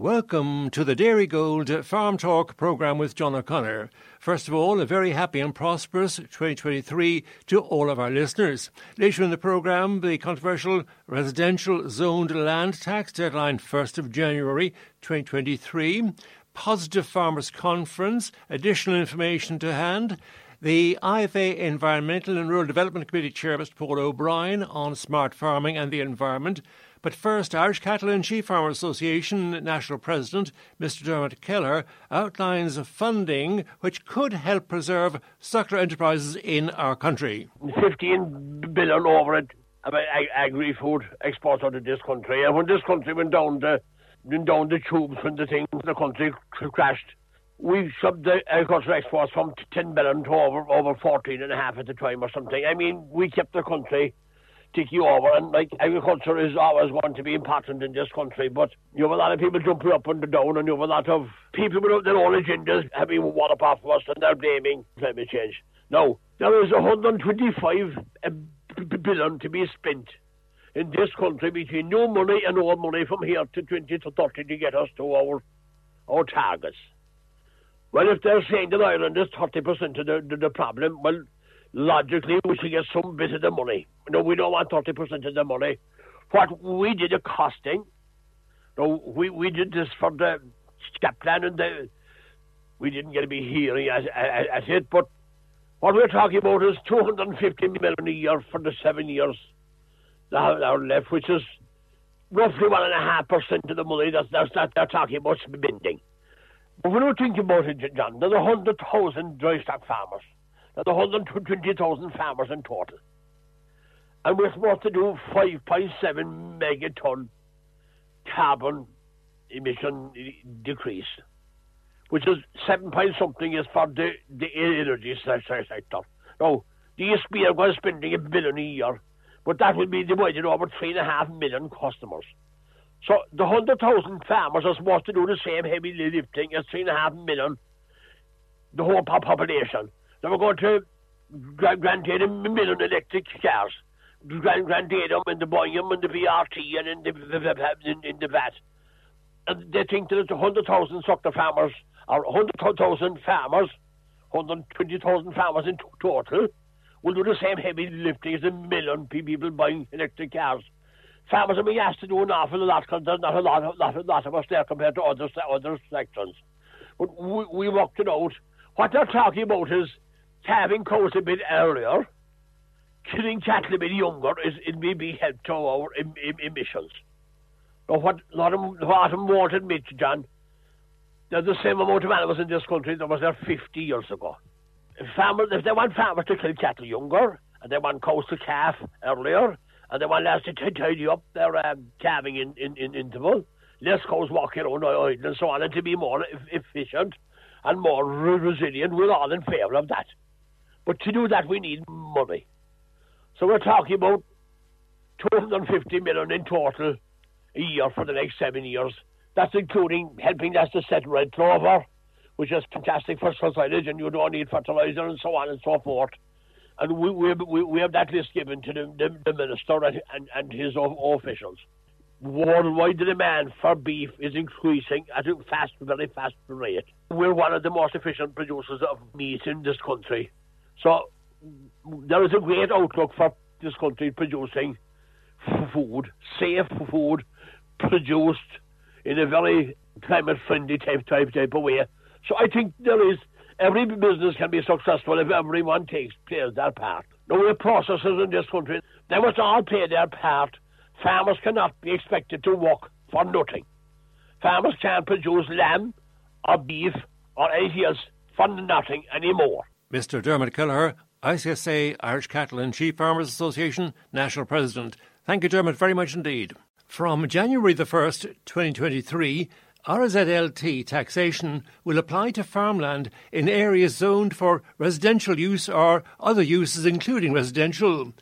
Welcome to the Dairygold Farm Talk programme with John O'Connor. First of all, a very happy and prosperous 2023 to all of our listeners. Later in the programme, the controversial residential zoned land tax deadline 1st of January 2023, positive farmers conference, additional information to hand, the IFA Environmental and Rural Development Committee Chair, Mr Paul O'Brien, on smart farming and the environment, but first, Irish Cattle and Sheep Farmers Association National President Mr Dermot Kelleher outlines funding which could help preserve suckler enterprises in our country. 15 billion over it about agri food exports out of this country. And when this country went down the down the tubes when the thing the country crashed, we shoved the agricultural exports from 10 billion to over over 14 and a half at the time or something. I mean, we kept the country take you over. And like agriculture is always going to be important in this country, but you have a lot of people jumping up and down, and you have a lot of people with their own agendas having one up off us, and they're blaming climate change. Now, there is 125 uh, billion to be spent in this country between new money and old money from here to 20 to 30 to get us to our our targets. Well, if they're saying that Ireland is 30% of the, the, the problem, well, logically we should get some bit of the money. No, we don't want 30% of the money. What we did the costing, no, we, we did this for the plan and the, we didn't get to be hearing at, at, at it, but what we're talking about is 250 million a year for the seven years that are left, which is roughly one and a half percent of the money that's, that's that they're talking about spending. But when we think about it, John, there's 100,000 dry stock farmers. There's 120,000 farmers in total. And we're supposed to do 5.7 megaton carbon emission decrease, which is 7 point something is for the, the energy sector. Now, the ESB are going to spending a billion a year, but that will be divided over 3.5 million customers. So the 100,000 farmers are supposed to do the same heavy lifting as 3.5 million, the whole population. They were going to grant a million electric cars grant, them in the Boyum and the VRT and in the, in, the VAT. And they think that it's 100,000 suckler farmers, or 100,000 farmers, 120,000 farmers in total, will do the same heavy lifting as a million people buying electric cars. Farmers are being asked to do an awful lot because there's not a lot, lot, lot of us there compared to other, other sections. But we, we worked it out. What they're talking about is having cows a bit earlier, killing cattle a bit younger is it may be help to our em, em, emissions. But what of what of won't admit, John, there's the same amount of animals in this country that was there 50 years ago. If, farmers, if they want farmers to kill cattle younger, and they want cows to calf earlier, and they want lads to tidy up their um, calving in, in, in interval, less cows walking around idle and so on, and to be more efficient and more resilient, we're all in favour of that. But to do that, we need money. So we're talking about 250 million in total a year for the next seven years. That's including helping us to set red clover, which is fantastic for silage, and you don't need fertilizer and so on and so forth. And we, we, we, we have that list given to the, the, the minister and, and, and his officials. Worldwide, the demand for beef is increasing at a fast, very fast rate. We're one of the most efficient producers of meat in this country. So there is a great outlook for this country producing food, safe food, produced in a very climate friendly type, type type of way. So I think there is every business can be successful if everyone takes plays their part. Now we have processors in this country, they must all play their part. Farmers cannot be expected to work for nothing. Farmers can't produce lamb or beef or anything else for nothing anymore. Mr. Dermot Kelleher, ICSA Irish Cattle and Sheep Farmers Association National President. Thank you, Dermot, very much indeed. From January the 1st, 2023, RZLT taxation will apply to farmland in areas zoned for residential use or other uses, including residential.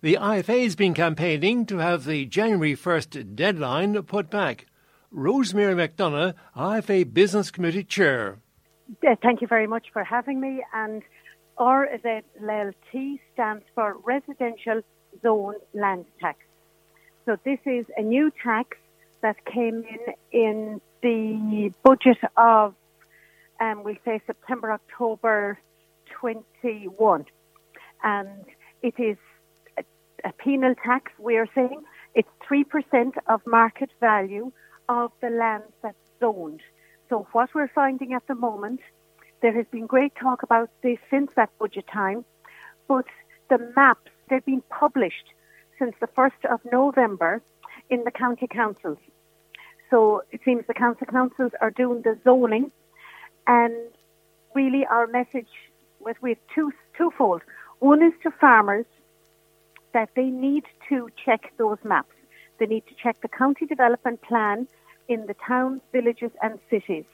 The IFA has been campaigning to have the January 1st deadline put back. Rosemary McDonough, IFA Business Committee Chair. Thank you very much for having me. And RZLT stands for Residential Zone Land Tax. So this is a new tax that came in in the budget of, um, we'll say September, October 21. And it is a, a penal tax, we're saying. It's 3% of market value of the land that's zoned. So what we're finding at the moment, there has been great talk about this since that budget time, but the maps, they've been published since the 1st of November in the county councils. So it seems the council councils are doing the zoning, and really our message was have two twofold. One is to farmers that they need to check those maps. They need to check the county development plan in the towns, villages, and cities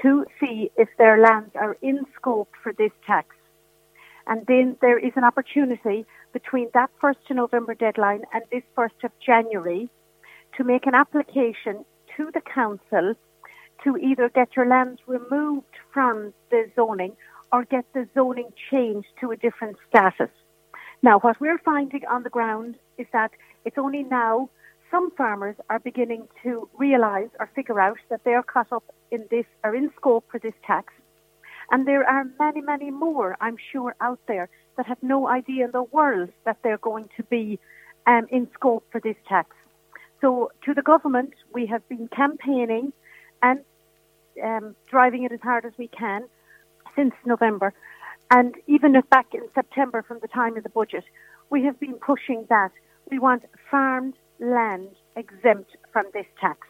to see if their lands are in scope for this tax. And then there is an opportunity between that 1st of November deadline and this 1st of January to make an application to the council to either get your lands removed from the zoning or get the zoning changed to a different status. Now, what we're finding on the ground is that it's only now some farmers are beginning to realise or figure out that they are caught up in this or in scope for this tax. And there are many, many more, I'm sure, out there that have no idea in the world that they're going to be um, in scope for this tax. So, to the government, we have been campaigning and um, driving it as hard as we can since November. And even if back in September, from the time of the budget, we have been pushing that. We want farmed land exempt from this tax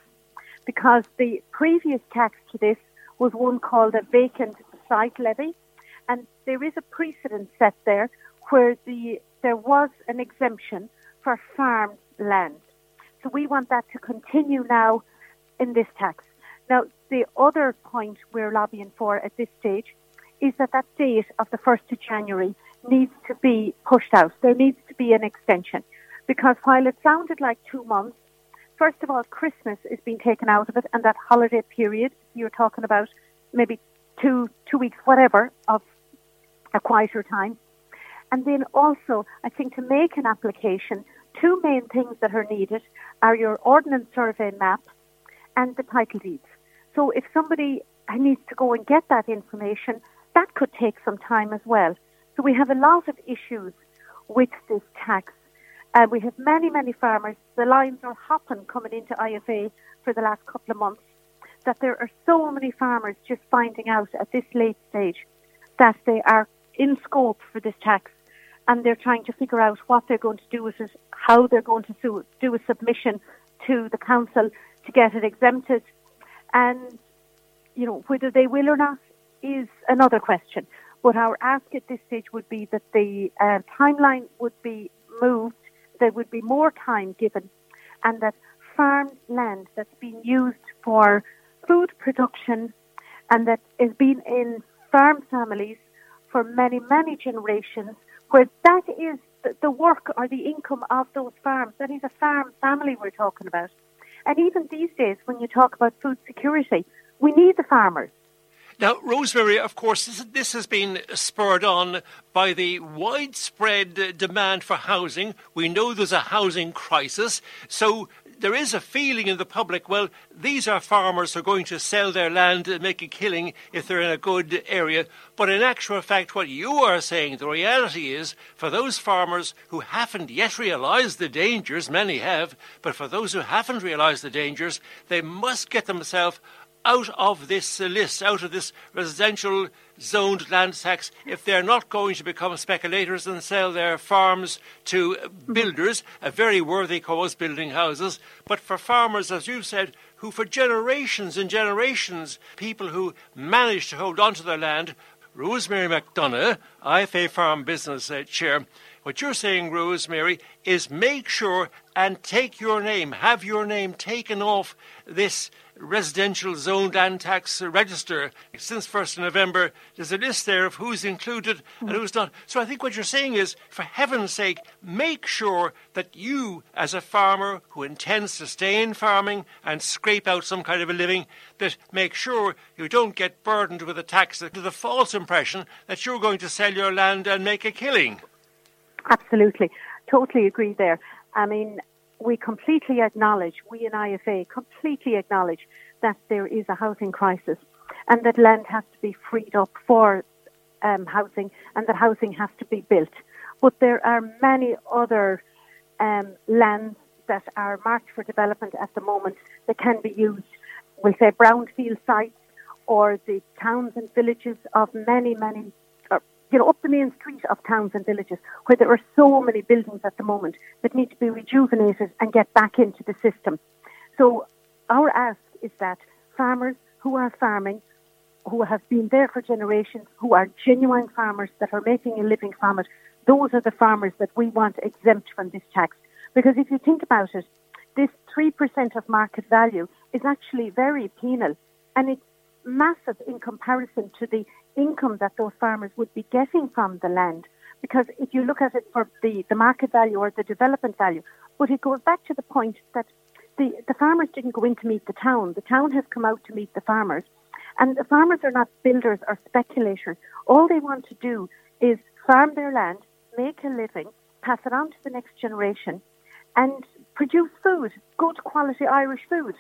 because the previous tax to this was one called a vacant site levy, and there is a precedent set there where the there was an exemption for farmed land. So we want that to continue now in this tax. Now, the other point we're lobbying for at this stage is that that date of the 1st of January needs to be pushed out. There needs to be an extension because while it sounded like two months, first of all, Christmas is being taken out of it and that holiday period you're talking about, maybe two, two weeks, whatever, of a quieter time. And then also, I think to make an application, two main things that are needed are your ordnance survey map and the title deeds. So if somebody needs to go and get that information, that could take some time as well. So we have a lot of issues with this tax. We have many, many farmers. The lines are hopping coming into IFA for the last couple of months. That there are so many farmers just finding out at this late stage that they are in scope for this tax and they're trying to figure out what they're going to do with it, how they're going to do a submission to the council to get it exempted, and you know whether they will or not is another question. But our ask at this stage would be that the uh, timeline would be moved, there would be more time given, and that farmed land that's been used for food production and that has been in farm families for many, many generations where that is the work or the income of those farms. That is a farm family we're talking about. And even these days, when you talk about food security, we need the farmers. Now, Rosemary, of course, this, this, has been spurred on by the widespread demand for housing. We know there's a housing crisis. So there is a feeling in the public, well, these are farmers who are going to sell their land and make a killing if they're in a good area. But in actual fact, what you are saying, the reality is, for those farmers who haven't yet realised the dangers, many have, but for those who haven't realised the dangers, they must get themselves out of this list, out of this residential zoned land tax, if they're not going to become speculators and sell their farms to builders, a very worthy cause, building houses, but for farmers, as you've said, who for generations and generations, people who managed to hold on to their land, Rosemary McDonough, IFA Farm Business uh, Chair, what you're saying, Rosemary, is make sure and take your name, have your name taken off this residential zoned land tax register. Since 1st of November, there's a list there of who's included and who's not. So I think what you're saying is, for heaven's sake, make sure that you, as a farmer who intends to stay in farming and scrape out some kind of a living, that make sure you don't get burdened with a tax to the false impression that you're going to sell your land and make a killing. Absolutely. Totally agree there. I mean, we completely acknowledge, we in IFA completely acknowledge that there is a housing crisis and that land has to be freed up for um, housing and that housing has to be built. But there are many other um, lands that are marked for development at the moment that can be used, we'll say brownfield sites or the towns and villages of many, many you know, up the main street of towns and villages where there are so many buildings at the moment that need to be rejuvenated and get back into the system. So our ask is that farmers who are farming, who have been there for generations, who are genuine farmers that are making a living from it, those are the farmers that we want exempt from this tax. Because if you think about it, this 3% of market value is actually very penal and it's massive in comparison to the income that those farmers would be getting from the land. Because if you look at it for the, the market value or the development value, but it goes back to the point that the, the farmers didn't go in to meet the town. The town has come out to meet the farmers. And the farmers are not builders or speculators. All they want to do is farm their land, make a living, pass it on to the next generation, and produce food, good quality Irish food.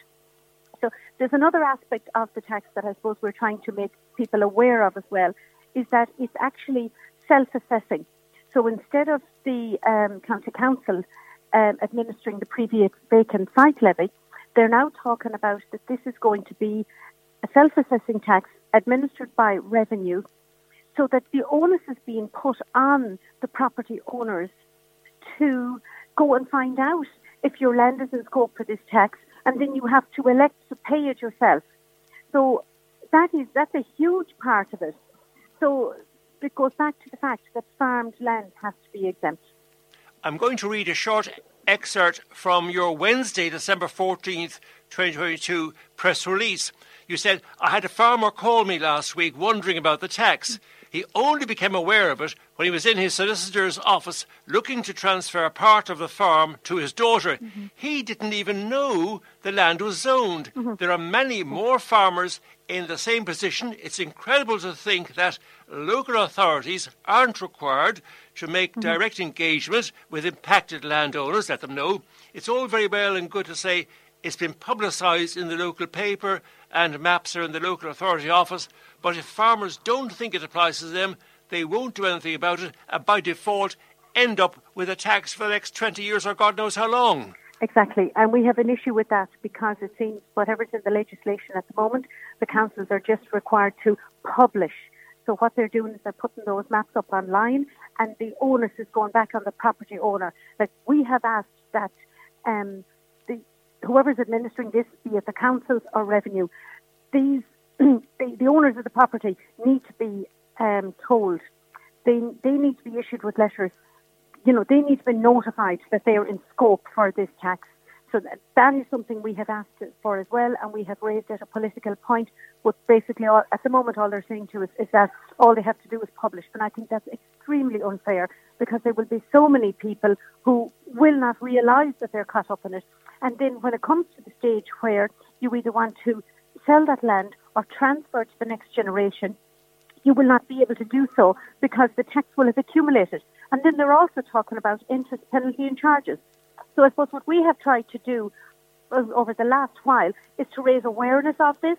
So there's another aspect of the tax that I suppose we're trying to make people aware of as well, is that it's actually self-assessing. So instead of the um, county council um, administering the previous vacant site levy, they're now talking about that this is going to be a self-assessing tax administered by revenue, so that the onus is being put on the property owners to go and find out if your land is in scope for this tax and then you have to elect to pay it yourself. So that is that's a huge part of it. So it goes back to the fact that farmed land has to be exempt. I'm going to read a short excerpt from your Wednesday, December 14th, 2022 press release. You said, I had a farmer call me last week wondering about the tax. He only became aware of it when he was in his solicitor's office looking to transfer part of the farm to his daughter. Mm-hmm. He didn't even know the land was zoned. Mm-hmm. There are many more farmers in the same position. It's incredible to think that local authorities aren't required to make mm-hmm. direct engagement with impacted landowners, let them know. It's all very well and good to say it's been publicised in the local paper and maps are in the local authority office, but if farmers don't think it applies to them, they won't do anything about it and by default end up with a tax for the next 20 years or God knows how long. Exactly, and we have an issue with that because it seems whatever's in the legislation at the moment, the councils are just required to publish. So what they're doing is they're putting those maps up online, and the onus is going back on the property owner. Like we have asked that um, whoever's administering this, be it the councils or revenue, these the, the owners of the property need to be um, told. They they need to be issued with letters. You know, they need to be notified that they are in scope for this tax, So that, that is something we have asked for as well, and we have raised at a political point. But basically, all, at the moment, all they're saying to us is that all they have to do is publish. And I think that's extremely unfair because there will be so many people who will not realise that they're caught up in it. And then when it comes to the stage where you either want to sell that land or transfer to the next generation, you will not be able to do so because the tax will have accumulated. And then they're also talking about interest, penalty, and charges. So I suppose what we have tried to do uh, over the last while is to raise awareness of this,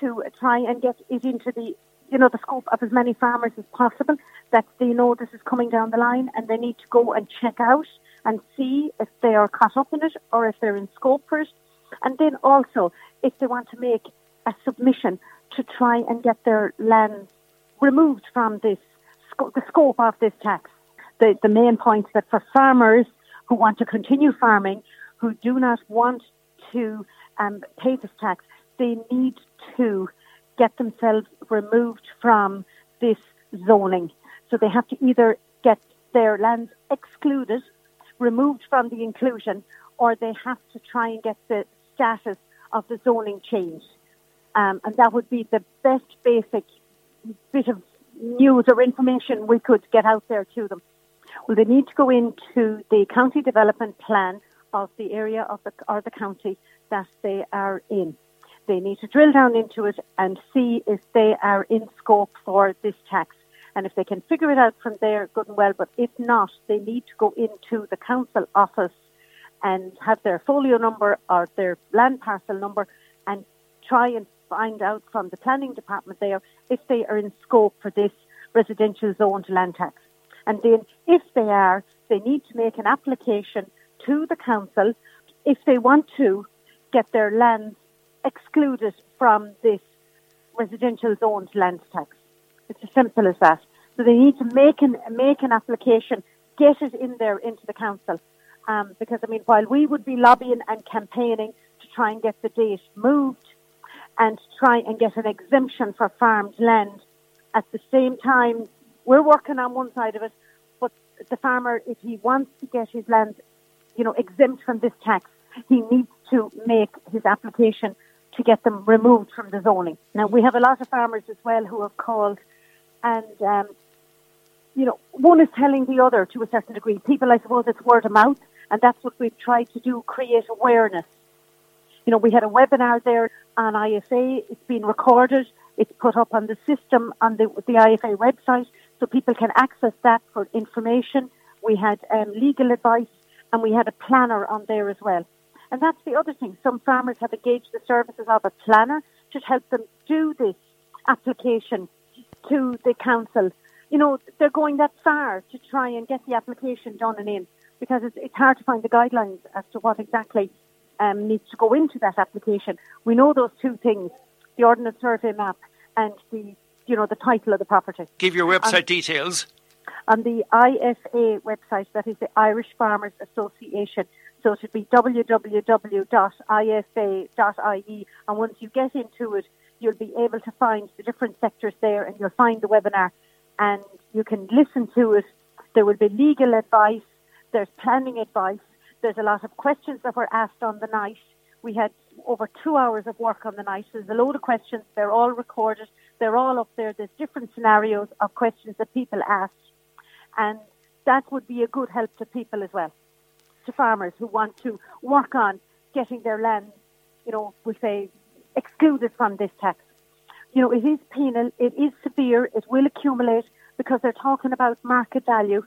to try and get it into the you know the scope of as many farmers as possible that they know this is coming down the line and they need to go and check out and see if they are caught up in it or if they're in scope for it. And then also if they want to make a submission to try and get their land removed from this the scope of this tax. The, the main point is that for farmers who want to continue farming, who do not want to um, pay this tax, they need to get themselves removed from this zoning. So they have to either get their lands excluded, removed from the inclusion, or they have to try and get the status of the zoning changed. Um, and that would be the best basic bit of news or information we could get out there to them. Well, they need to go into the county development plan of the area of the or the county that they are in. They need to drill down into it and see if they are in scope for this tax. And if they can figure it out from there, good and well. But if not, they need to go into the council office and have their folio number or their land parcel number and try and find out from the planning department there if they are in scope for this residential zoned land tax. And then if they are, they need to make an application to the council if they want to get their lands excluded from this residential zoned land tax. It's as simple as that. So they need to make an make an application, get it in there into the council. Um, because I mean, while we would be lobbying and campaigning to try and get the date moved and try and get an exemption for farmed land, at the same time we're working on one side of it, but the farmer, if he wants to get his land, you know, exempt from this tax, he needs to make his application to get them removed from the zoning. Now we have a lot of farmers as well who have called, and um, you know, one is telling the other to a certain degree. People, I suppose, it's word of mouth, and that's what we've tried to do: create awareness. You know, we had a webinar there on IFA. It's been recorded. It's put up on the system on the, the IFA website so people can access that for information. We had um, legal advice and we had a planner on there as well. And that's the other thing. Some farmers have engaged the services of a planner to help them do this application to the council. You know, they're going that far to try and get the application done and in because it's, it's hard to find the guidelines as to what exactly um, needs to go into that application. We know those two things, the ordnance survey map and the you know, the title of the property. Give your website on, details. On the IFA website, that is the Irish Farmers Association. So it would be www.ifa.ie. And once you get into it, you'll be able to find the different sectors there and you'll find the webinar and you can listen to it. There will be legal advice, there's planning advice, there's a lot of questions that were asked on the night. We had over two hours of work on the night. There's a load of questions, they're all recorded they're all up there. There's different scenarios of questions that people ask. And that would be a good help to people as well, to farmers who want to work on getting their land, you know, we say, excluded from this tax. You know, it is penal, it is severe, it will accumulate because they're talking about market value,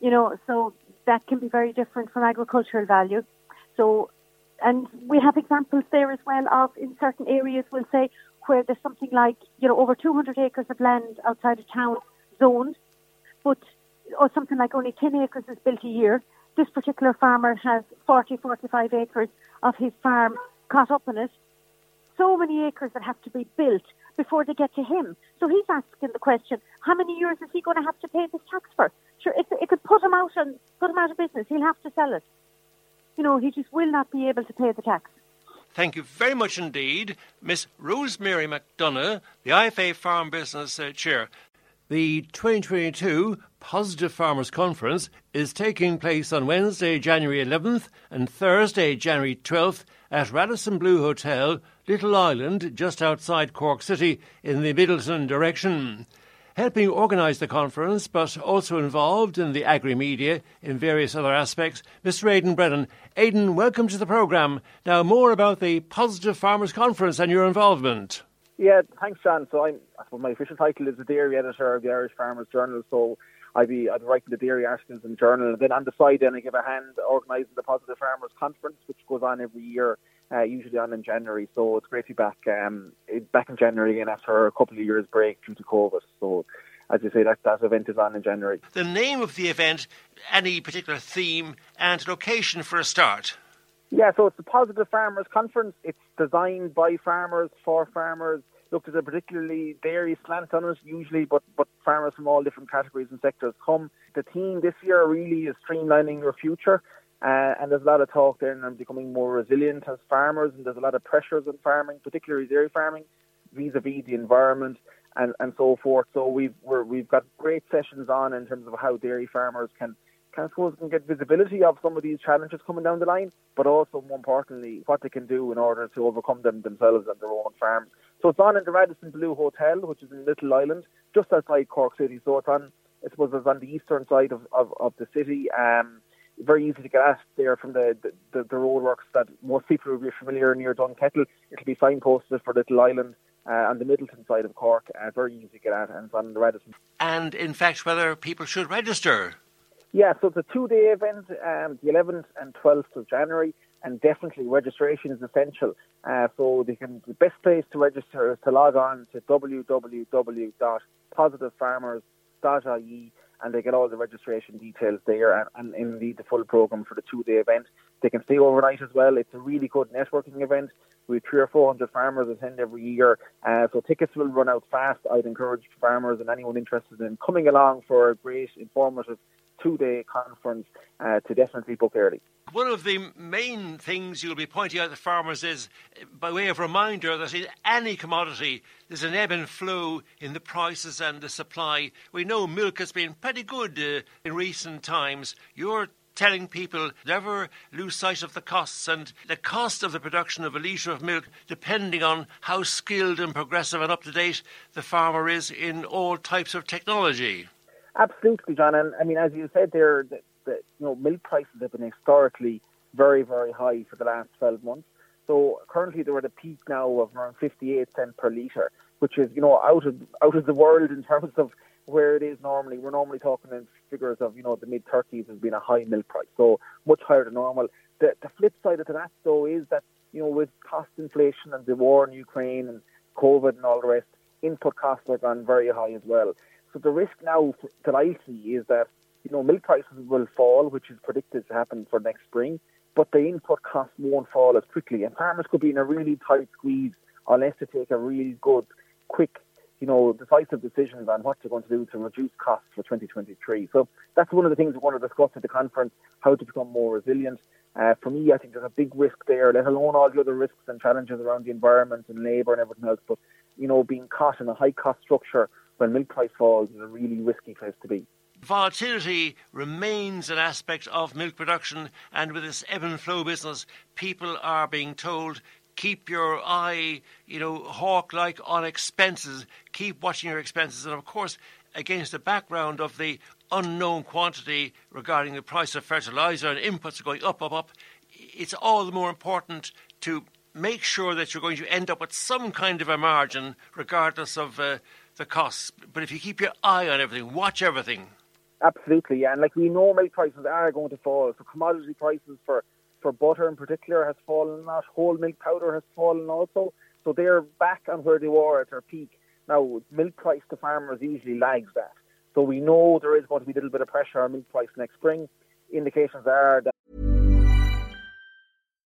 you know, so that can be very different from agricultural value. So, and we have examples there as well of in certain areas we'll say, where there's something like, you know, over 200 acres of land outside of town zoned, but or something like only 10 acres is built a year. This particular farmer has 40, 45 acres of his farm caught up in it. So many acres that have to be built before they get to him. So he's asking the question, how many years is he going to have to pay this tax for? Sure, it, it could put him out and put him out of business. He'll have to sell it. You know, he just will not be able to pay the tax. Thank you very much indeed, Miss Rosemary McDonough, the IFA Farm Business uh, Chair. The 2022 Positive Farmers Conference is taking place on Wednesday, January 11th and Thursday, January 12th at Radisson Blu Hotel, Little Island, just outside Cork City in the Midleton direction. Helping organise the conference, but also involved in the agri media in various other aspects, Mr. Aidan Brennan. Aidan, welcome to the programme. Now, more about the Positive Farmers Conference and your involvement. Yeah, thanks, John. So I'm, my official title is the dairy editor of the Irish Farmers Journal. So I'd be I'd be writing the dairy articles in the journal, and then on the side, then I give a hand organising the Positive Farmers Conference, which goes on every year, uh, usually on in January. So it's great to be back um, back in January again after a couple of years break due to COVID. So as you say, that, that event is on in January. The name of the event, any particular theme, and location for a start? Yeah, so it's the Positive Farmers Conference. It's designed by farmers for farmers. Look, there's a particularly dairy slant on it usually, but, but farmers from all different categories and sectors come. The theme this year really is streamlining your future. Uh, and there's a lot of talk there on becoming more resilient as farmers, and there's a lot of pressures on farming, particularly dairy farming, vis-a-vis the environment and, and so forth. So we've we have got great sessions on in terms of how dairy farmers can can suppose can get visibility of some of these challenges coming down the line, but also more importantly what they can do in order to overcome them themselves and their own farms. So it's on in the Radisson Blu Hotel, which is in Little Island, just outside Cork City. So it's on I suppose it's on the eastern side of, of, of the city. Um, very easy to get at there from the, the, the roadworks that most people will be familiar near Dunkettle. It'll be signposted for Little Island uh, on the Midleton side of Cork. Uh, very easy to get at, and it's on the Radisson. And in fact, whether people should register. Yeah, so it's a two-day event, um, the 11th and 12th of January, and definitely registration is essential. Uh, so can the best place to register is to log on to www.positivefarmers.ie and they get all the registration details there and, and indeed the full program for the two-day event. They can stay overnight as well. It's a really good networking event. We have three or four hundred farmers attend every year, uh, so tickets will run out fast. I'd encourage farmers and anyone interested in coming along for a great, informative two-day conference uh, to definitely book early. One of the main things you'll be pointing out to farmers is, by way of reminder, that in any commodity there's an ebb and flow in the prices and the supply. We know milk has been pretty good uh, in recent times. You're telling people never lose sight of the costs and the cost of the production of a litre of milk, depending on how skilled and progressive and up to date the farmer is in all types of technology. Absolutely, John. And I mean, as you said there, the, you know, milk prices have been historically very, very high for the last 12 months. So currently they're at a peak now of around 58 cents per litre, which is, you know, out of out of the world in terms of where it is normally. We're normally talking in figures of, you know, the mid 30s has been a high milk price, so much higher than normal. The, the flip side of that, though, is that, you know, with cost inflation and the war in Ukraine and COVID and all the rest, input costs have gone very high as well. So the risk now that I see is that, you know, milk prices will fall, which is predicted to happen for next spring, but the input costs won't fall as quickly. And farmers could be in a really tight squeeze unless they take a really good, quick you know, decisive decisions on what they're going to do to reduce costs for 2023. So that's one of the things we want to discuss at the conference, how to become more resilient. Uh, for me, I think there's a big risk there, let alone all the other risks and challenges around the environment and labour and everything else. But, you know, being caught in a high cost structure when milk price falls is a really risky place to be. Volatility remains an aspect of milk production, and with this ebb and flow business, people are being told keep your eye, you know, hawk like on expenses. Keep watching your expenses. And of course, against the background of the unknown quantity regarding the price of fertilizer and inputs going up, up, up, it's all the more important to make sure that you're going to end up with some kind of a margin, regardless of uh, the costs. But if you keep your eye on everything, watch everything. Absolutely, yeah. And like we know milk prices are going to fall. So commodity prices for for butter in particular has fallen lot. Whole milk powder has fallen also. So they're back on where they were at their peak. Now, milk price to farmers usually lags that. So we know there is going to be a little bit of pressure on milk price next spring. Indications are that.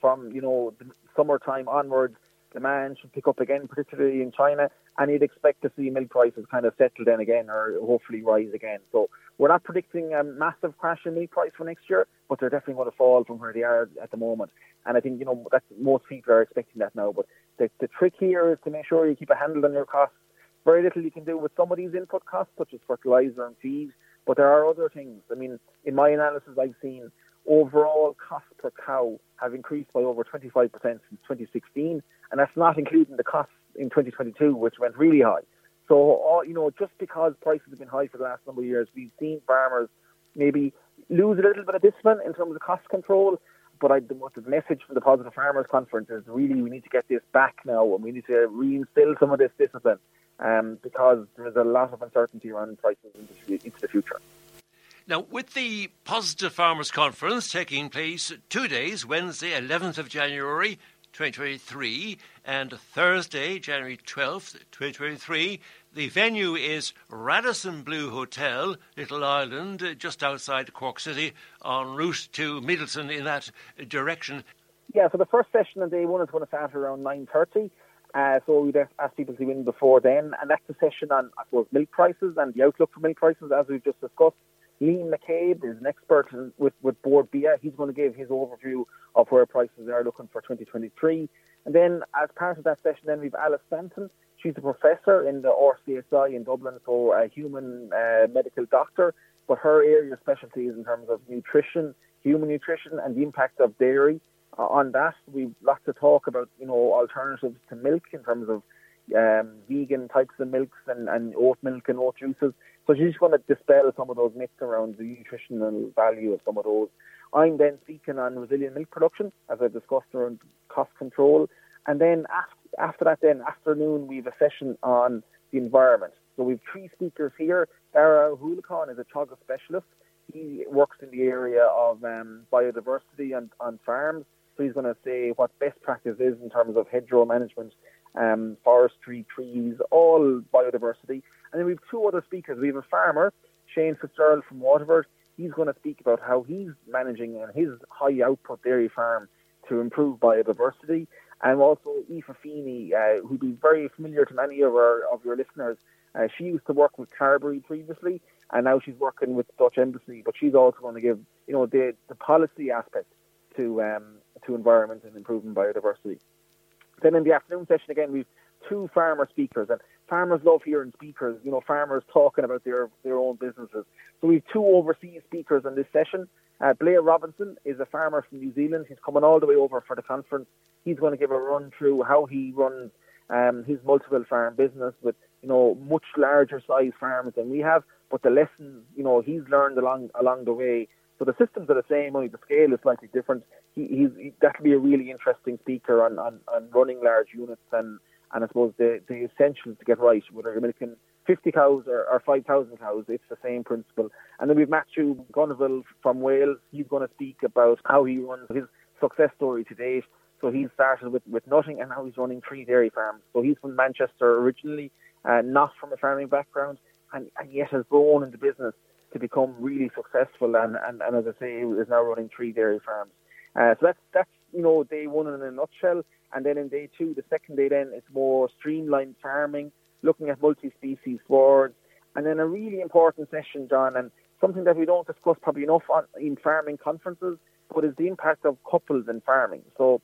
From, you know, the summertime onwards, demand should pick up again, particularly in China, and you'd expect to see milk prices kind of settle down again or hopefully rise again. So we're not predicting a massive crash in milk price for next year, but they're definitely going to fall from where they are at the moment. And I think, you know, that most people are expecting that now. But the, the trick here is to make sure you keep a handle on your costs. Very little you can do with some of these input costs, such as fertilizer and feed, but there are other things. I mean, in my analysis, I've seen overall costs per cow have increased by over 25% since 2016, and that's not including the costs in 2022, which went really high. So, all, you know, just because prices have been high for the last number of years, we've seen farmers maybe lose a little bit of discipline in terms of cost control. But I, the, the message from the Positive Farmers Conference is really we need to get this back now and we need to reinstill some of this discipline um, because there's a lot of uncertainty around prices into, into the future. Now, with the Positive Farmers Conference taking place two days, Wednesday, 11th of January 2023, and Thursday, January 12th, 2023, the venue is Radisson Blu Hotel, Little Island, just outside Cork City, en route to Midleton in that direction. Yeah, so the first session on day one is going to start around 9.30. Uh, so we'd ask people to in before then, and that's a session on, I suppose, milk prices and the outlook for milk prices, as we've just discussed. Liam McCabe is an expert with, with Bord Bia. He's going to give his overview of where prices are looking for 2023. And then, as part of that session, then we've Alice Stanton. She's a professor in the RCSI in Dublin, so a human uh, medical doctor. But her area of specialty is in terms of nutrition, human nutrition, and the impact of dairy uh, on that. We've lots to talk about, you know, alternatives to milk in terms of um, vegan types of milks and, and oat milk and oat juices. So she's going to dispel some of those myths around the nutritional value of some of those. I'm then speaking on resilient milk production, as I discussed around cost control. And then after, that, then afternoon, we have a session on the environment. So we've three speakers here. Dara Hulakan is a Teagasc specialist. He works in the area of um, biodiversity and on farms. So he's going to say what best practice is in terms of hedgerow management, um, forestry, trees, all biodiversity. And then we have two other speakers. We have a farmer, Shane Fitzgerald from Waterford. He's going to speak about how he's managing his high output dairy farm to improve biodiversity. And also Aoife Feeney, uh, who'd be very familiar to many of our of your listeners. Uh, she used to work with Carbery previously, and now she's working with Dutch Embassy. But she's also going to give, you know, the the policy aspect to um, to environment and improving biodiversity. Then in the afternoon session again, we've two farmer speakers, and farmers love hearing speakers. You know, farmers talking about their their own businesses. So we've two overseas speakers in this session. Uh, Blair Robinson is a farmer from New Zealand. He's coming all the way over for the conference. He's going to give a run through how he runs um, his multiple farm business with you know much larger size farms than we have, but the lessons you know he's learned along along the way. So the systems are the same, only the scale is slightly different. He, he's he, that'll be a really interesting speaker on, on, on running large units and and I suppose the the essentials to get right, whether you're milking 50 cows or, or 5,000 cows, it's the same principle. And then we've Matthew Gunville from Wales. He's going to speak about how he runs his success story to date. So he started with, with nutting and now he's running three dairy farms. So he's from Manchester originally, uh, not from a farming background, and, and yet has grown in the business to become really successful. And, and, and as I say, is now running three dairy farms. Uh, so that's that's you know, day one in a nutshell. And then in day two, the second day, then it's more streamlined farming, looking at multi-species swards, and then a really important session, John, and something that we don't discuss probably enough on, in farming conferences, but is the impact of couples in farming. So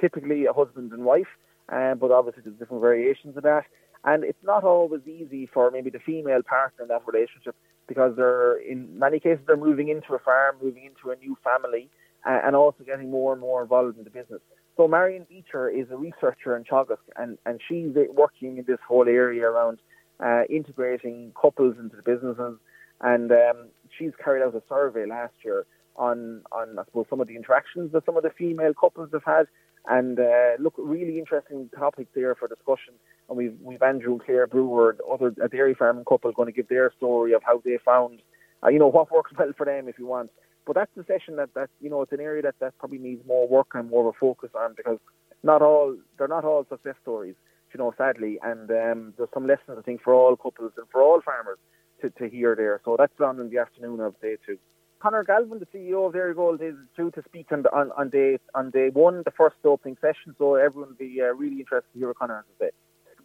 typically a husband and wife, uh, but obviously there's different variations of that. And it's not always easy for maybe the female partner in that relationship because they're, in many cases, they're moving into a farm, moving into a new family, and also getting more and more involved in the business. So Marion Beecher is a researcher in Teagasc, and, and she's working in this whole area around uh, integrating couples into the businesses. And um, she's carried out a survey last year on, on, I suppose, some of the interactions that some of the female couples have had. And uh, look, really interesting topic there for discussion. And we've, we've Andrew and Claire Brewer, other a dairy farming couple, going to give their story of how they found, uh, you know, what works well for them, if you want. But that's the session that, that you know, it's an area that, that probably needs more work and more of a focus on because not all, they're not all success stories you know, sadly. And um, there's some lessons, I think, for all couples and for all farmers to, to hear there. So that's on in the afternoon of day two. Conor Galvin, the CEO of Dairygold, is due to speak on, on, on day on day one, the first opening session. So everyone will be uh, really interested to hear what Conor has to say.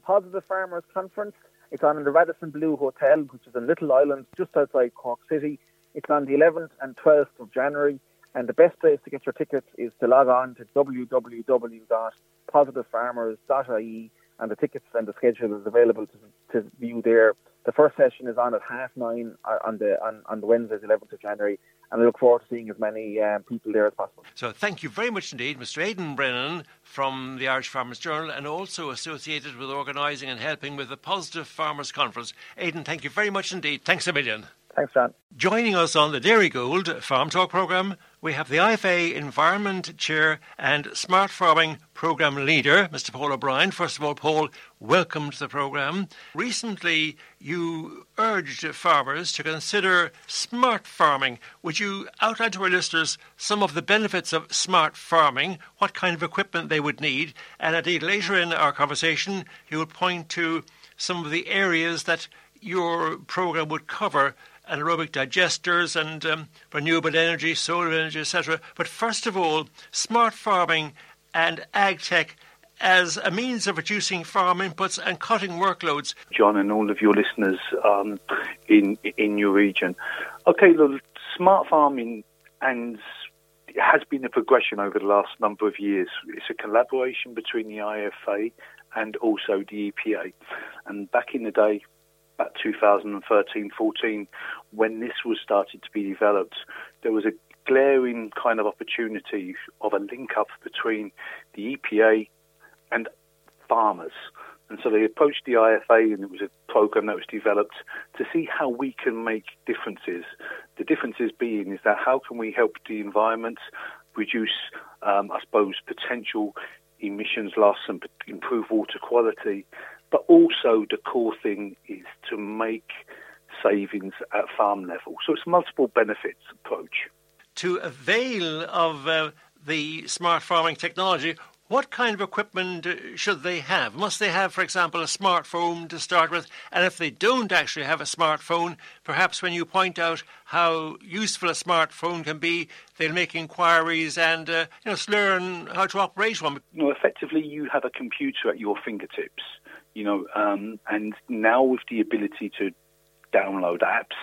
Positive Farmers Conference. It's on in the Radisson Blu Hotel, which is in Little Island, just outside Cork City. It's on the 11th and 12th of January. And the best place to get your tickets is to log on to www.positivefarmers.ie and the tickets and the schedule is available to, to view there. The first session is on at half nine uh, on the on, on the Wednesday, 11th of January, and I look forward to seeing as many um, people there as possible. So, thank you very much indeed, Mr. Aidan Brennan from the Irish Farmers Journal, and also associated with organising and helping with the Positive Farmers Conference. Aidan, thank you very much indeed. Thanks a million. Thanks, John. Joining us on the Dairygold Farm Talk programme, we have the IFA Environment Chair and Smart Farming Programme Leader, Mr. Paul O'Brien. First of all, Paul, welcome to the programme. Recently, you urged farmers to consider smart farming. Would you outline to our listeners some of the benefits of smart farming, what kind of equipment they would need, and indeed later in our conversation, you will point to some of the areas that your programme would cover anaerobic digesters and um, renewable energy, solar energy, etc. But first of all, smart farming and ag tech as a means of reducing farm inputs and cutting workloads. John and all of your listeners um, in in your region. Okay, look, smart farming and has been a progression over the last number of years. It's a collaboration between the IFA and also the EPA. And back in the day, about 2013 14, when this was started to be developed, there was a glaring kind of opportunity of a link up between the EPA and farmers. And so they approached the IFA, and it was a program that was developed to see how we can make differences. The differences being is that how can we help the environment reduce, um, I suppose, potential emissions loss and improve water quality, but also the core thing is to make savings at farm level. So it's multiple benefits approach. To avail of uh, the smart farming technology, what kind of equipment uh, should they have? Must they have, for example, a smartphone to start with? And if they don't actually have a smartphone, perhaps when you point out how useful a smartphone can be, they'll make inquiries and uh, you know learn how to operate one. No, effectively, you have a computer at your fingertips you know, um, and now with the ability to download apps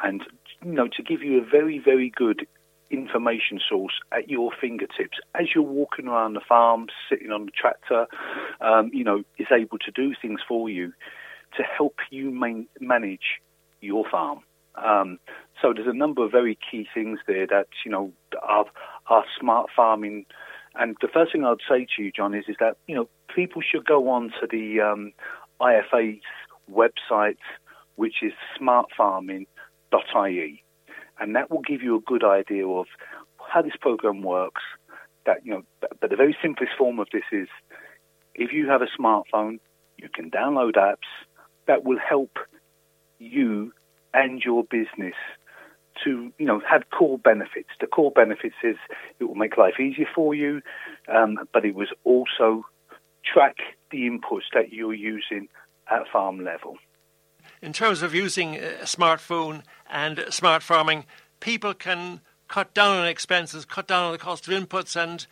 and, you know, to give you a very, very good information source at your fingertips as you're walking around the farm, sitting on the tractor, um, you know, is able to do things for you to help you man- manage your farm. Um, so there's a number of very key things there that you know our, our smart farming. And the first thing I'd say to you, John, is is that you know people should go on to the um, IFA's website, which is smartfarming.ie, and that will give you a good idea of how this program works. That you know, but the very simplest form of this is if you have a smartphone, you can download apps that will help you and your business to you know have core benefits. The core benefits is it will make life easier for you, um, but it was also track the inputs that you're using at farm level. In terms of using a smartphone and smart farming, people can cut down on expenses, cut down on the cost of inputs, and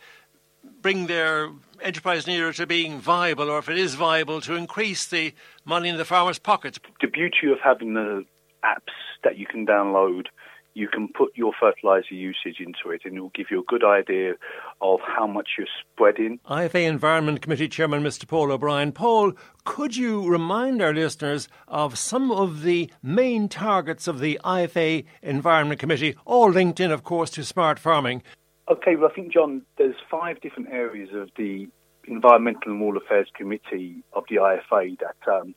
bring their enterprise nearer to being viable, or if it is viable, to increase the money in the farmers' pockets. The beauty of having the apps that you can download you can put your fertilizer usage into it and it will give you a good idea of how much you're spreading. IFA Environment Committee Chairman Mr. Paul O'Brien. Paul, could you remind our listeners of some of the main targets of the IFA Environment Committee, all linked in, of course, to smart farming? Okay, well, I think, John, there's five different areas of the Environmental and Rural Affairs Committee of the IFA that um,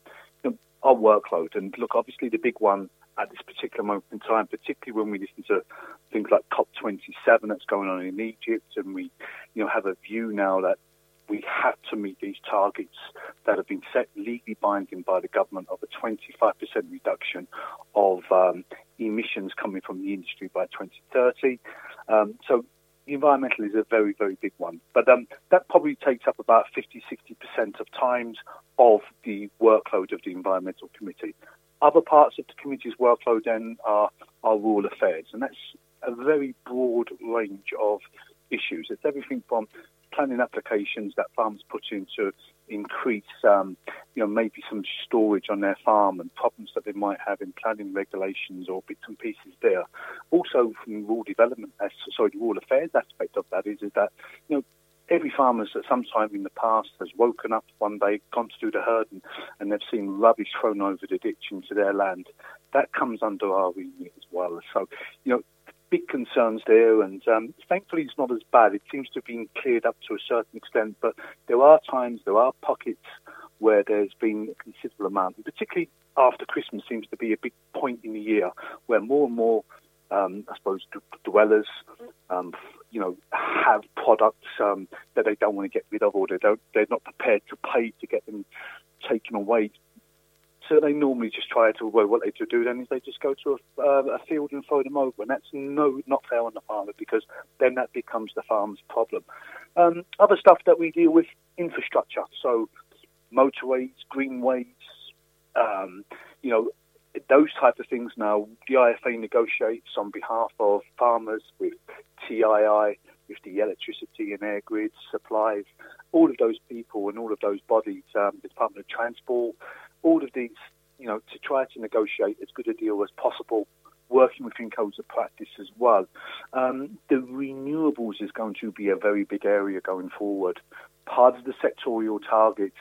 are workload. And look, obviously, the big one at this particular moment in time, particularly when we listen to things like COP27 that's going on in Egypt, and we, you know, have a view now that we have to meet these targets that have been set legally binding by the government of a 25% reduction of um, emissions coming from the industry by 2030. Um, so environmental is a very, very big one. But um, that probably takes up about 50, 60% of times of the workload of the environmental committee. Other parts of the committee's workload then are, rural affairs, and that's a very broad range of issues. It's everything from planning applications that farmers put in to increase, um, you know, maybe some storage on their farm and problems that they might have in planning regulations or bits and pieces there. Also, from rural development, sorry, rural affairs aspect of that is, is that, you know, every farmer's at some time in the past has woken up one day, gone to do the herd, and, and they've seen rubbish thrown over the ditch into their land. That comes under our remit as well. So, you know, big concerns there, and um, thankfully it's not as bad. It seems to have been cleared up to a certain extent, but there are times, there are pockets where there's been a considerable amount, and particularly after Christmas seems to be a big point in the year where more and more, um, I suppose, d- dwellers, um, you know, have products um, that they don't want to get rid of, or they don't, they're not prepared to pay to get them taken away so they normally just try to, well, what they do then is they just go to a, uh, a field and throw them over. And that's no, not fair on the farmer because then that becomes the farmer's problem. Um, other stuff that we deal with, infrastructure. So motorways, greenways, um, you know, those type of things now, the IFA negotiates on behalf of farmers with TII, with the electricity and EirGrids, supplies, all of those people and all of those bodies, um, the Department of Transport, all of these, you know, to try to negotiate as good a deal as possible, working within codes of practice as well. Um, the renewables is going to be a very big area going forward. Part of the sectorial targets,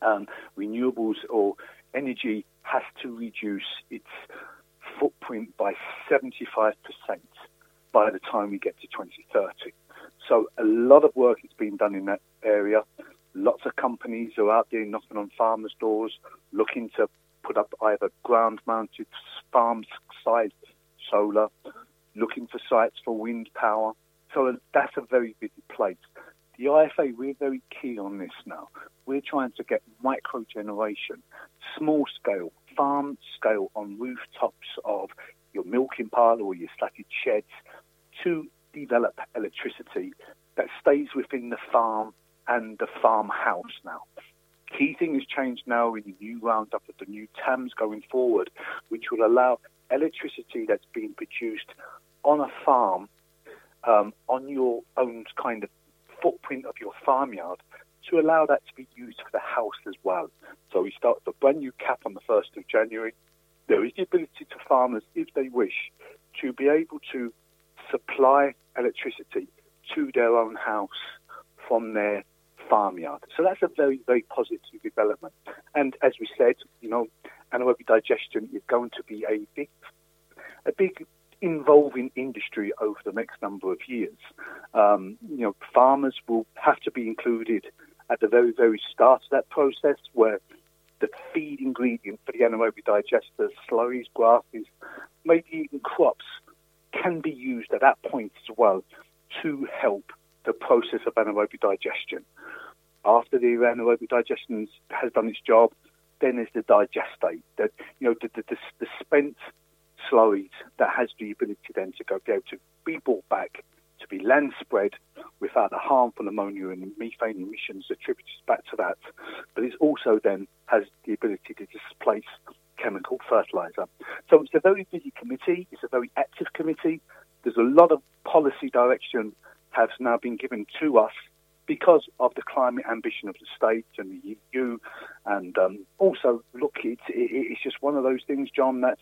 um, renewables or energy has to reduce its footprint by 75% by the time we get to 2030. So a lot of work is being done in that area. Lots of companies are out there knocking on farmers' doors, looking to put up either ground-mounted farm-sized solar, looking for sites for wind power. So that's a very busy place. The IFA, we're very key on this now. We're trying to get micro generation, small scale, farm scale on rooftops of your milking parlour or your slatted sheds to develop electricity that stays within the farm and the farmhouse now. Key thing has changed now in the new roundup of the new TAMs going forward, which will allow electricity that's being produced on a farm, um, on your own kind of footprint of your farmyard, to allow that to be used for the house as well. So we start the brand new CAP on the 1st of January. There is the ability to farmers, if they wish, to be able to supply electricity to their own house from their farmyard. So that's a very, very positive development. And as we said, you know, anaerobic digestion is going to be a big, a big involving industry over the next number of years. Um, you know, farmers will have to be included at the very, very start of that process where the feed ingredient for the anaerobic digesters, slurries, grasses, maybe even crops can be used at that point as well to help the process of anaerobic digestion. After the anaerobic digestion has done its job, then there's the digestate, that you know the, the, the, the spent slurries that has the ability then to go be able to be brought back to be land spread without the harmful ammonia and methane emissions attributed back to that. But it also then has the ability to displace chemical fertilizer. So it's a very busy committee. It's a very active committee. There's a lot of policy direction has now been given to us because of the climate ambition of the states and the EU. And um, also, look, it's, it's just one of those things, John, that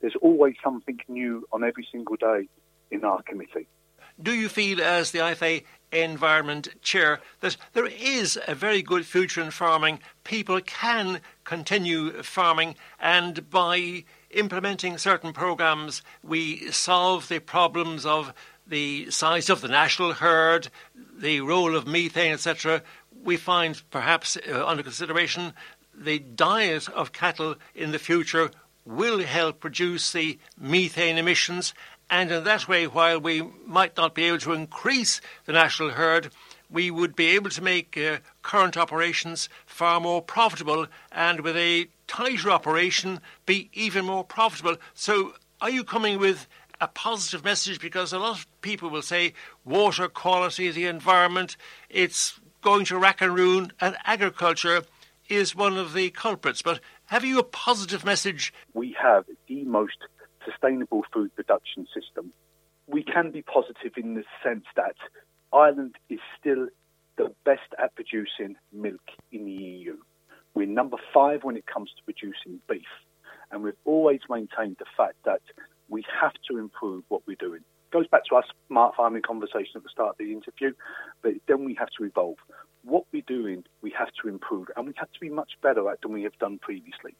there's always something new on every single day in our committee. Do you feel, as the IFA Environment Chair, that there is a very good future in farming? People can continue farming, and by implementing certain programs, we solve the problems of the size of the national herd, the role of methane, etc., we find perhaps uh, under consideration the diet of cattle in the future will help reduce the methane emissions. And in that way, while we might not be able to increase the national herd, we would be able to make uh, current operations far more profitable and with a tighter operation be even more profitable. So, are you coming with a positive message because a lot of people will say water quality, the environment, it's going to rack and ruin, and agriculture is one of the culprits. But have you a positive message? We have the most sustainable food production system. We can be positive in the sense that Ireland is still the best at producing milk in the EU. We're number five when it comes to producing beef. And we've always maintained the fact that we have to improve what we're doing. Goes back to our smart farming conversation at the start of the interview, but then we have to evolve. What we're doing, we have to improve, and we have to be much better at than we have done previously.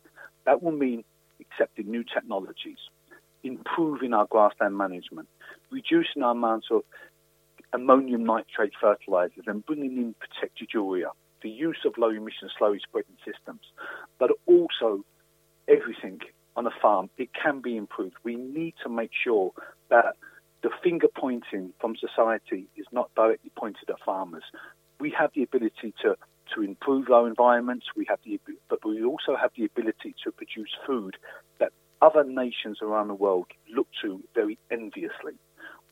That will mean accepting new technologies, improving our grassland management, reducing our amount of ammonium nitrate fertilizers, and bringing in protected urea, the use of low emission slurry spreading systems, but also everything on a farm, it can be improved. We need to make sure that the finger pointing from society is not directly pointed at farmers. We have the ability to, to improve our environments, we have the, but we also have the ability to produce food that other nations around the world look to very enviously.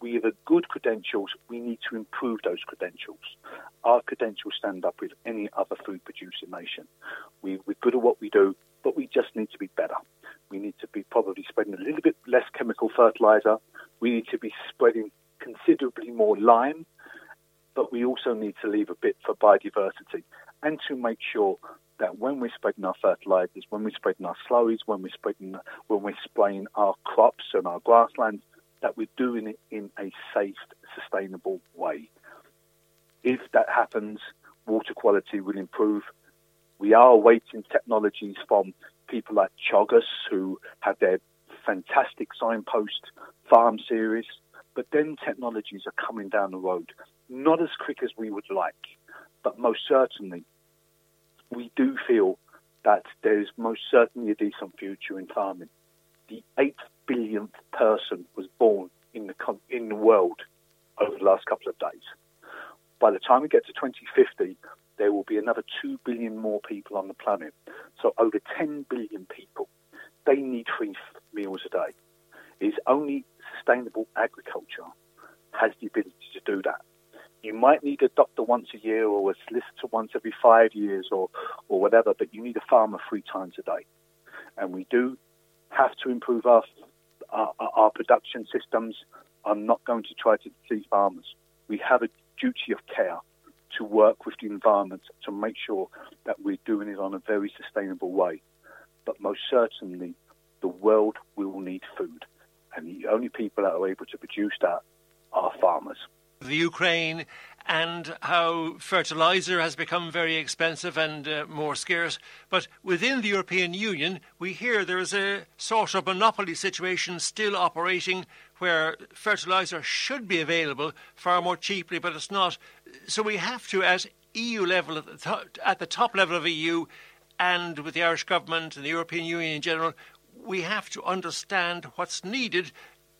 We have good credentials. We need to improve those credentials. Our credentials stand up with any other food producing nation. We, we're good at what we do, but we just need to be better. Need to be probably spreading a little bit less chemical fertilizer. We need to be spreading considerably more lime, but we also need to leave a bit for biodiversity and to make sure that when we're spreading our fertilizers, when we're spreading our slurries, when we're spreading, when we're spraying our crops and our grasslands, that we're doing it in a safe, sustainable way. If that happens, water quality will improve. We are awaiting technologies from people like Teagasc, who have their fantastic signpost farm series, but then technologies are coming down the road, not as quick as we would like, but most certainly, we do feel that there is most certainly a decent future in farming. The eighth billionth person was born in the in the world over the last couple of days. By the time we get to 2050, there will be another 2 billion more people on the planet. So over 10 billion people. They need three meals a day. It's only sustainable agriculture has the ability to do that. You might need a doctor once a year or a solicitor once every five years or, or whatever, but you need a farmer three times a day. And we do have to improve our, our, our production systems. I'm not going to try to deceive farmers. We have a duty of care to work with the environment to make sure that we're doing it on a very sustainable way. But most certainly, the world will need food. And the only people that are able to produce that are farmers. The Ukraine and how fertilizer has become very expensive and uh, more scarce. But within the European Union, we hear there is a sort of monopoly situation still operating where fertilizer should be available far more cheaply, but it's not. So we have to, at EU level, at the, top, at the top level of EU, and with the Irish government and the European Union in general, we have to understand what's needed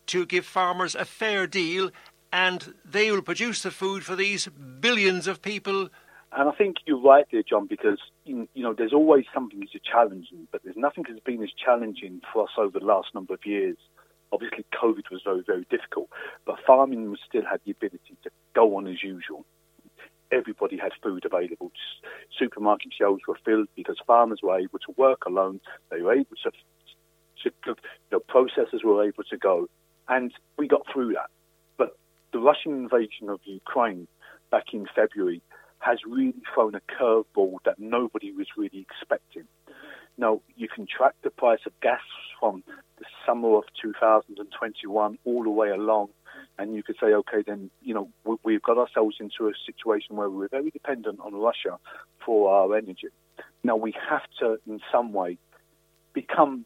to give farmers a fair deal and they will produce the food for these billions of people. And I think you're right there, John, because you know there's always something that's challenging, but there's nothing that's been as challenging for us over the last number of years. Obviously, COVID was very, very difficult, but farming still had the ability to go on as usual. Everybody had food available. Supermarket shelves were filled because farmers were able to work alone. They were able to, to you know, processors were able to go, and we got through that But the Russian invasion of Ukraine back in February has really thrown a curveball that nobody was really expecting. Now, you can track the price of gas from the summer of 2021 all the way along, and you could say, okay, then, you know, we've got ourselves into a situation where we're very dependent on Russia for our energy. Now, we have to, in some way, become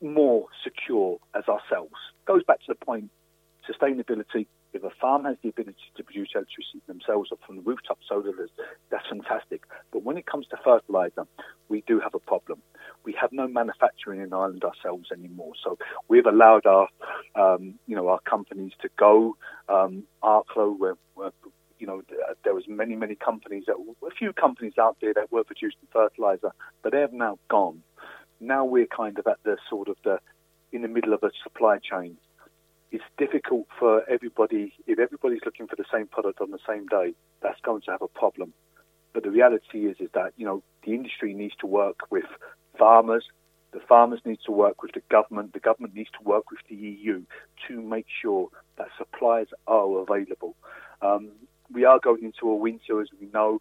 more secure as ourselves. Goes back to the point sustainability. If a farm has the ability to produce electricity themselves up from the rooftop solar, that's fantastic. But when it comes to fertilizer, we do have a problem. We have no manufacturing in Ireland ourselves anymore. So we've allowed our, um, you know, our companies to go. Um, Arklow, where, where you know, there was many, many companies, that, a few companies out there that were producing fertilizer, but they have now gone. Now we're kind of at the sort of the, in the middle of a supply chain it's difficult for everybody. If everybody's looking for the same product on the same day, that's going to have a problem. But the reality is, is that you know the industry needs to work with farmers. The farmers need to work with the government. The government needs to work with the EU to make sure that supplies are available. Um, we are going into a winter, as we know.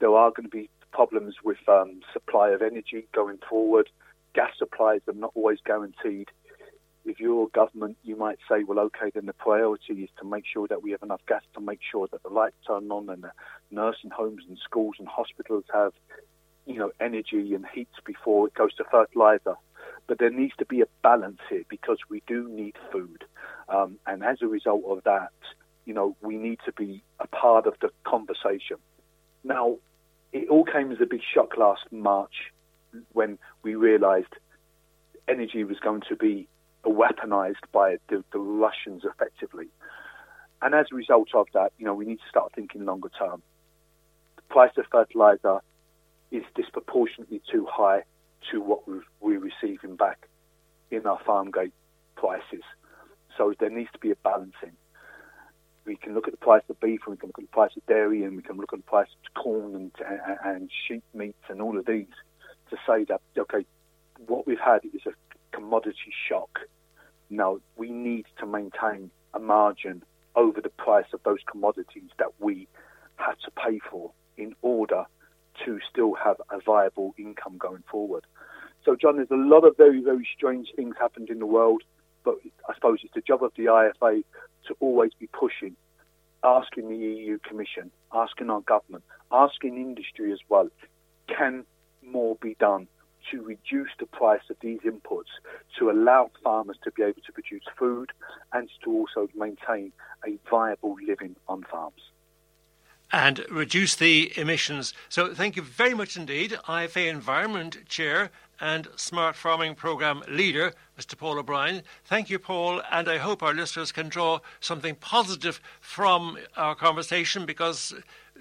There are going to be problems with um, supply of energy going forward. Gas supplies are not always guaranteed if you're government, you might say, well, okay, then the priority is to make sure that we have enough gas to make sure that the lights turn on and the nursing homes and schools and hospitals have, you know, energy and heat before it goes to fertilizer. But there needs to be a balance here because we do need food. Um, and as a result of that, you know, we need to be a part of the conversation. Now, it all came as a big shock last March when we realized energy was going to be weaponized by the, the Russians effectively. And as a result of that, you know, we need to start thinking longer term. The price of fertilizer is disproportionately too high to what we're receiving back in our farm gate prices. So there needs to be a balancing. We can look at the price of beef, and we can look at the price of dairy, and we can look at the price of corn and, and, and sheep meats and all of these to say that okay, what we've had is a commodity shock. Now, we need to maintain a margin over the price of those commodities that we had to pay for in order to still have a viable income going forward. So, John, there's a lot of very, very strange things happened in the world, but I suppose it's the job of the IFA to always be pushing, asking the EU Commission, asking our government, asking industry as well, can more be done to reduce the price of these inputs to allow farmers to be able to produce food and to also maintain a viable living on farms. And reduce the emissions. So, thank you very much indeed, IFA Environment Chair and Smart Farming Programme Leader, Mr. Paul O'Brien. Thank you, Paul, and I hope our listeners can draw something positive from our conversation because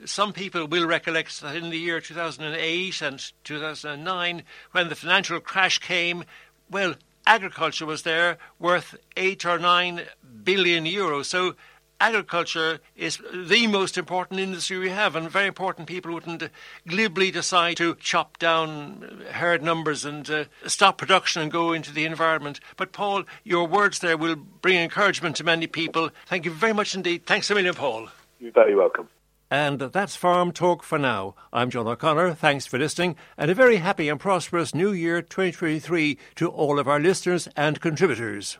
some people will recollect that in the year 2008 and 2009, when the financial crash came, well, agriculture was there worth eight or nine billion euros. So agriculture is the most important industry we have, and very important people wouldn't glibly decide to chop down herd numbers and uh, stop production and go into the environment. But, Paul, your words there will bring encouragement to many people. Thank you very much indeed. Thanks a million, Paul. You're very welcome. And that's Farm Talk for now. I'm John O'Connor. Thanks for listening, and a very happy and prosperous New Year 2023 to all of our listeners and contributors.